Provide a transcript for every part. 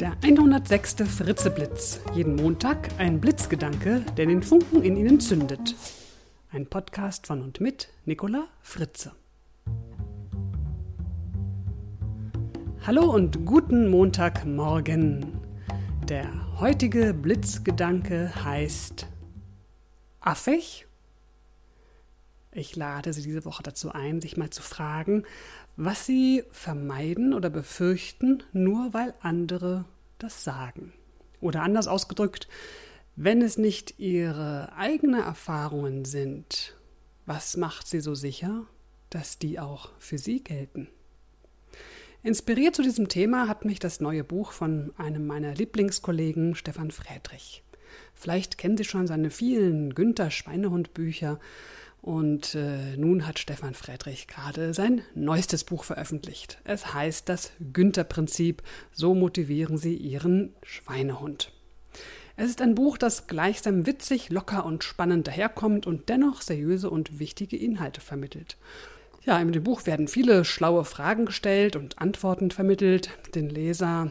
Der 106. Fritzeblitz. Jeden Montag ein Blitzgedanke, der den Funken in Ihnen zündet. Ein Podcast von und mit Nicola Fritze. Hallo und guten Montagmorgen. Der heutige Blitzgedanke heißt Affig? Ich lade Sie diese Woche dazu ein, sich mal zu fragen, was Sie vermeiden oder befürchten, nur weil andere das sagen. Oder anders ausgedrückt, wenn es nicht Ihre eigenen Erfahrungen sind, was macht Sie so sicher, dass die auch für Sie gelten? Inspiriert zu diesem Thema hat mich das neue Buch von einem meiner Lieblingskollegen, Stefan Friedrich. Vielleicht kennen Sie schon seine vielen Günther Schweinehund Bücher und äh, nun hat Stefan Friedrich gerade sein neuestes Buch veröffentlicht. Es heißt das Günther-Prinzip. So motivieren Sie Ihren Schweinehund. Es ist ein Buch, das gleichsam witzig, locker und spannend daherkommt und dennoch seriöse und wichtige Inhalte vermittelt. Ja, in dem Buch werden viele schlaue Fragen gestellt und Antworten vermittelt. Den Leser,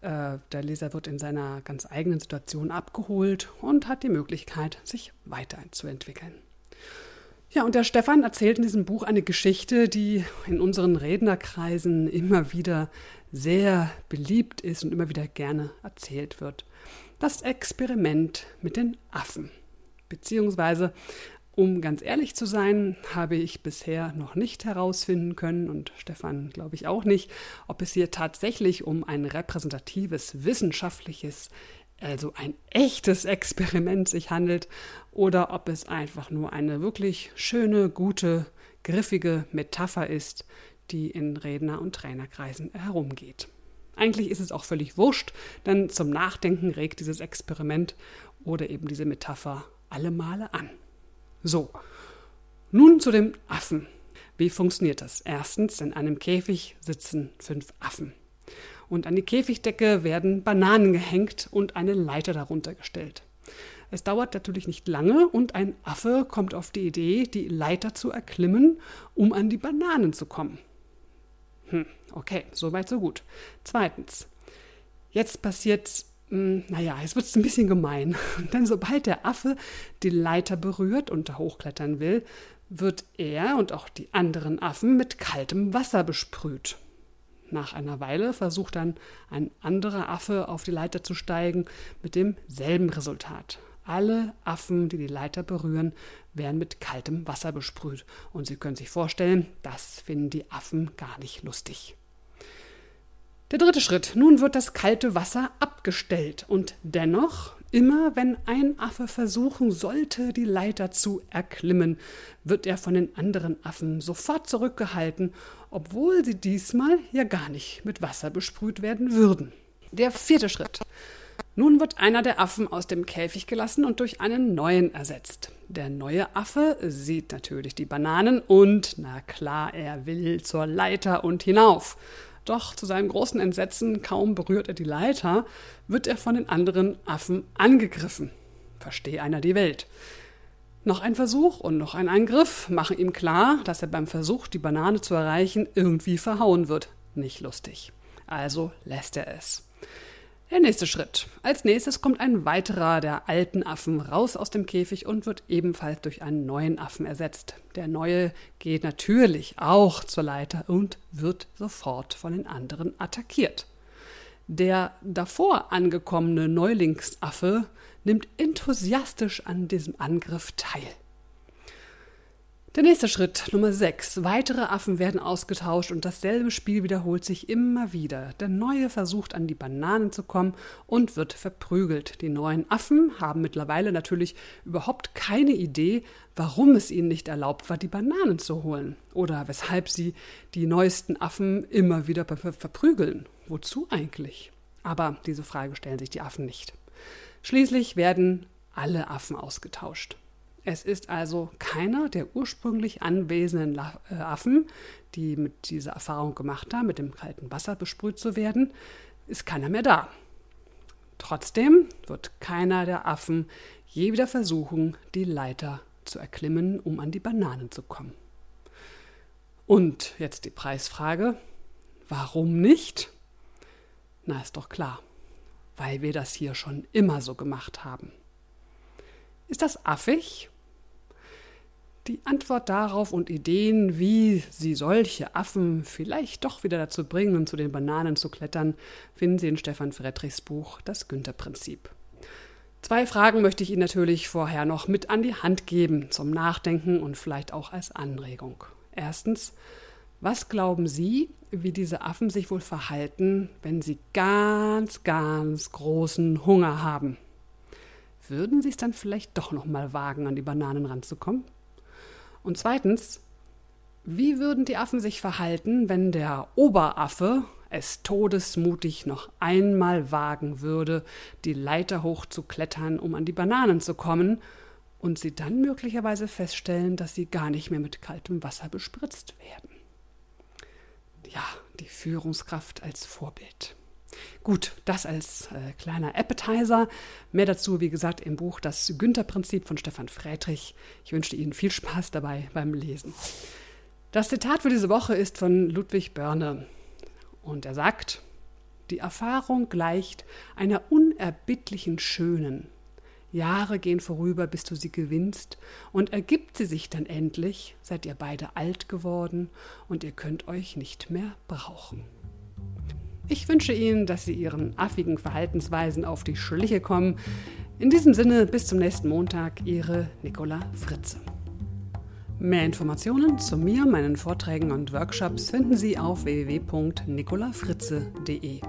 äh, der Leser wird in seiner ganz eigenen Situation abgeholt und hat die Möglichkeit, sich weiterzuentwickeln. Ja, und der Stefan erzählt in diesem Buch eine Geschichte, die in unseren Rednerkreisen immer wieder sehr beliebt ist und immer wieder gerne erzählt wird. Das Experiment mit den Affen. Beziehungsweise, um ganz ehrlich zu sein, habe ich bisher noch nicht herausfinden können und Stefan glaube ich auch nicht, ob es hier tatsächlich um ein repräsentatives wissenschaftliches also ein echtes Experiment sich handelt oder ob es einfach nur eine wirklich schöne, gute, griffige Metapher ist, die in Redner- und Trainerkreisen herumgeht. Eigentlich ist es auch völlig wurscht, denn zum Nachdenken regt dieses Experiment oder eben diese Metapher alle Male an. So, nun zu dem Affen. Wie funktioniert das? Erstens, in einem Käfig sitzen fünf Affen und an die Käfigdecke werden Bananen gehängt und eine Leiter darunter gestellt. Es dauert natürlich nicht lange und ein Affe kommt auf die Idee, die Leiter zu erklimmen, um an die Bananen zu kommen. Hm, okay, soweit so gut. Zweitens, jetzt passiert, hm, naja, jetzt wird es ein bisschen gemein, denn sobald der Affe die Leiter berührt und hochklettern will, wird er und auch die anderen Affen mit kaltem Wasser besprüht. Nach einer Weile versucht dann ein anderer Affe auf die Leiter zu steigen, mit demselben Resultat. Alle Affen, die die Leiter berühren, werden mit kaltem Wasser besprüht. Und Sie können sich vorstellen, das finden die Affen gar nicht lustig. Der dritte Schritt. Nun wird das kalte Wasser abgestellt. Und dennoch Immer wenn ein Affe versuchen sollte, die Leiter zu erklimmen, wird er von den anderen Affen sofort zurückgehalten, obwohl sie diesmal ja gar nicht mit Wasser besprüht werden würden. Der vierte Schritt. Nun wird einer der Affen aus dem Käfig gelassen und durch einen neuen ersetzt. Der neue Affe sieht natürlich die Bananen und, na klar, er will zur Leiter und hinauf. Doch zu seinem großen Entsetzen, kaum berührt er die Leiter, wird er von den anderen Affen angegriffen. Verstehe einer die Welt. Noch ein Versuch und noch ein Angriff machen ihm klar, dass er beim Versuch, die Banane zu erreichen, irgendwie verhauen wird. Nicht lustig. Also lässt er es. Der nächste Schritt. Als nächstes kommt ein weiterer der alten Affen raus aus dem Käfig und wird ebenfalls durch einen neuen Affen ersetzt. Der neue geht natürlich auch zur Leiter und wird sofort von den anderen attackiert. Der davor angekommene Neulingsaffe nimmt enthusiastisch an diesem Angriff teil. Der nächste Schritt, Nummer 6. Weitere Affen werden ausgetauscht und dasselbe Spiel wiederholt sich immer wieder. Der Neue versucht an die Bananen zu kommen und wird verprügelt. Die neuen Affen haben mittlerweile natürlich überhaupt keine Idee, warum es ihnen nicht erlaubt war, die Bananen zu holen. Oder weshalb sie die neuesten Affen immer wieder verprügeln. Wozu eigentlich? Aber diese Frage stellen sich die Affen nicht. Schließlich werden alle Affen ausgetauscht. Es ist also keiner der ursprünglich anwesenden äh, Affen, die mit dieser Erfahrung gemacht haben, mit dem kalten Wasser besprüht zu werden, ist keiner mehr da. Trotzdem wird keiner der Affen je wieder versuchen, die Leiter zu erklimmen, um an die Bananen zu kommen. Und jetzt die Preisfrage, warum nicht? Na, ist doch klar, weil wir das hier schon immer so gemacht haben. Ist das affig? Die Antwort darauf und Ideen, wie Sie solche Affen vielleicht doch wieder dazu bringen, zu den Bananen zu klettern, finden Sie in Stefan Friedrichs Buch Das Günther-Prinzip. Zwei Fragen möchte ich Ihnen natürlich vorher noch mit an die Hand geben, zum Nachdenken und vielleicht auch als Anregung. Erstens, was glauben Sie, wie diese Affen sich wohl verhalten, wenn sie ganz, ganz großen Hunger haben? Würden Sie es dann vielleicht doch noch mal wagen, an die Bananen ranzukommen? Und zweitens, wie würden die Affen sich verhalten, wenn der Oberaffe es todesmutig noch einmal wagen würde, die Leiter hoch zu klettern, um an die Bananen zu kommen, und sie dann möglicherweise feststellen, dass sie gar nicht mehr mit kaltem Wasser bespritzt werden. Ja, die Führungskraft als Vorbild. Gut, das als äh, kleiner Appetizer. Mehr dazu, wie gesagt, im Buch Das Günther-Prinzip von Stefan Friedrich. Ich wünsche Ihnen viel Spaß dabei beim Lesen. Das Zitat für diese Woche ist von Ludwig Börne. Und er sagt, die Erfahrung gleicht einer unerbittlichen Schönen. Jahre gehen vorüber, bis du sie gewinnst, und ergibt sie sich dann endlich, seid ihr beide alt geworden und ihr könnt euch nicht mehr brauchen. Ich wünsche Ihnen, dass Sie Ihren affigen Verhaltensweisen auf die Schliche kommen. In diesem Sinne, bis zum nächsten Montag, Ihre Nicola Fritze. Mehr Informationen zu mir, meinen Vorträgen und Workshops finden Sie auf www.nicolafritze.de.